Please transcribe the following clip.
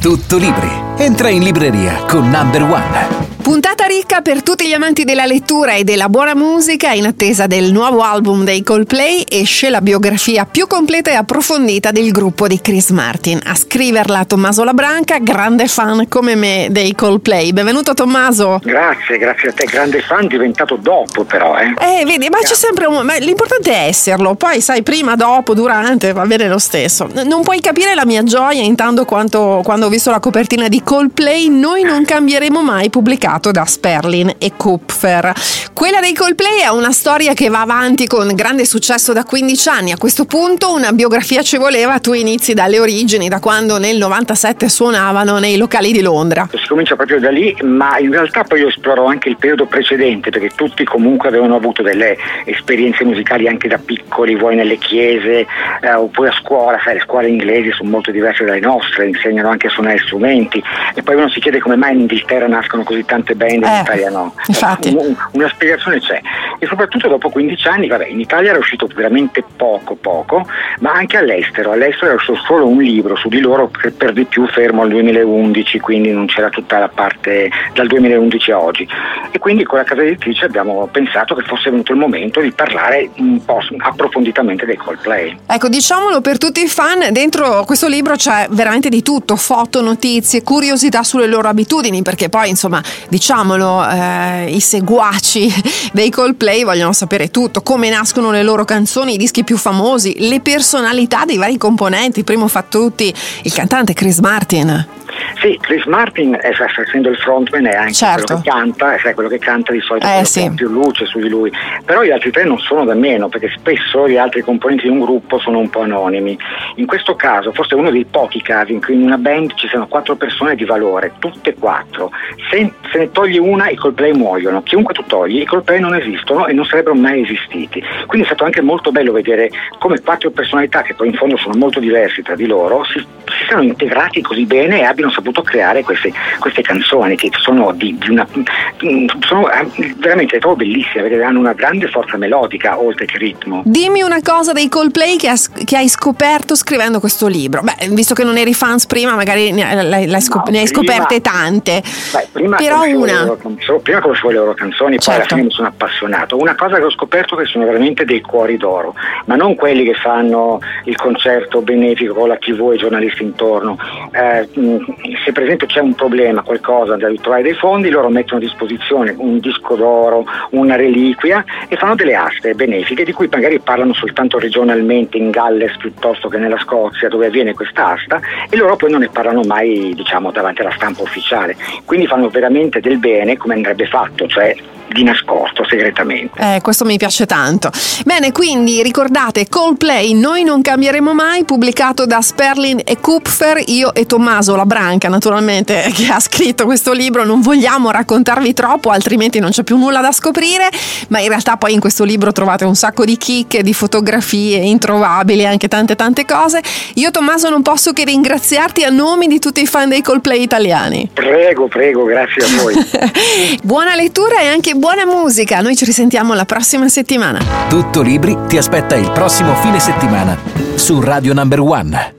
Tutto libri. Entra in libreria con Number One. Puntata ricca per tutti gli amanti della lettura e della buona musica. In attesa del nuovo album dei Coldplay esce la biografia più completa e approfondita del gruppo di Chris Martin. A scriverla Tommaso Labranca, grande fan come me dei Coldplay. Benvenuto Tommaso. Grazie, grazie a te. Grande fan diventato dopo però, eh. Eh, vedi, ma c'è sempre un... Ma l'importante è esserlo. Poi sai, prima, dopo, durante, va bene lo stesso. Non puoi capire la mia gioia intanto quanto, quando ho visto la copertina di Coldplay. Noi non cambieremo mai pubblicato pubblicato da Sperlin e Kupfer. Quella dei Coldplay è una storia che va avanti con grande successo da 15 anni. A questo punto una biografia ci voleva, tu inizi dalle origini, da quando nel 97 suonavano nei locali di Londra. Si comincia proprio da lì, ma in realtà poi io esploro anche il periodo precedente, perché tutti comunque avevano avuto delle esperienze musicali anche da piccoli, vuoi nelle chiese eh, oppure a scuola, sai, le scuole inglesi sono molto diverse dalle nostre, insegnano anche a suonare strumenti e poi uno si chiede come mai in Inghilterra nascono così tante band, eh, in Italia no. Infatti. Un, una spiegazione c'è. E soprattutto dopo 15 anni, vabbè, in Italia era uscito veramente poco, poco, ma anche all'estero. All'estero era uscito solo un libro su di loro che per di più fermo al 2011, quindi non c'era tutta la parte dal 2011 a oggi. E quindi con la casa editrice abbiamo pensato che fosse venuto il momento di parlare un po' approfonditamente dei Coldplay. Ecco, diciamolo per tutti i fan, dentro questo libro c'è veramente di tutto, foto, notizie, curiosità sulle loro abitudini, perché poi insomma diciamolo, eh, i seguaci dei Coldplay vogliono sapere tutto, come nascono le loro canzoni, i dischi più famosi, le personalità dei vari componenti, primo fra tutti il cantante Chris Martin. Sì, Chris Martin, essendo il frontman, è anche certo. quello che canta, è quello che canta di solito eh, sì. più luce su di lui. Però gli altri tre non sono da meno, perché spesso gli altri componenti di un gruppo sono un po' anonimi. In questo caso, forse è uno dei pochi casi in cui in una band ci siano quattro persone di valore, tutte e quattro. Se, se ne togli una, i Coldplay muoiono. Chiunque tu togli, i Coldplay non esistono e non sarebbero mai esistiti. Quindi è stato anche molto bello vedere come quattro personalità, che poi in fondo sono molto diversi tra di loro, si siano integrati così bene e abbiano saputo creare queste, queste canzoni che sono, di, di una, sono eh, veramente trovo bellissime perché hanno una grande forza melodica oltre che ritmo. Dimmi una cosa dei Coldplay che, has, che hai scoperto scrivendo questo libro. Beh, visto che non eri fans prima, magari ne, no, ne hai scoperte tante. Beh, prima Però una. Loro, prima conoscevo le loro canzoni, poi alla certo. fine mi sono appassionato. Una cosa che ho scoperto è che sono veramente dei cuori d'oro, ma non quelli che fanno il concerto benefico con la TV e i giornalisti intorno. Eh, se per esempio c'è un problema, qualcosa da ritrovare dei fondi, loro mettono a disposizione un disco d'oro, una reliquia e fanno delle aste benefiche di cui magari parlano soltanto regionalmente in Galles piuttosto che nella Scozia dove avviene questa asta e loro poi non ne parlano mai diciamo davanti alla stampa ufficiale. Quindi fanno veramente del bene come andrebbe fatto, cioè di nascosto, segretamente. Eh, questo mi piace tanto. Bene, quindi ricordate Coldplay Noi non cambieremo mai, pubblicato da Sperlin e Kupfer, io e Tommaso La Branca, naturalmente, che ha scritto questo libro. Non vogliamo raccontarvi troppo, altrimenti non c'è più nulla da scoprire, ma in realtà poi in questo libro trovate un sacco di chicche, di fotografie introvabili, anche tante tante cose. Io Tommaso non posso che ringraziarti a nome di tutti i fan dei Coldplay italiani. Prego, prego, grazie a voi. Buona lettura e anche buona musica. Noi ci risentiamo la prossima settimana. Tutto Libri ti aspetta il prossimo fine settimana su Radio Number One.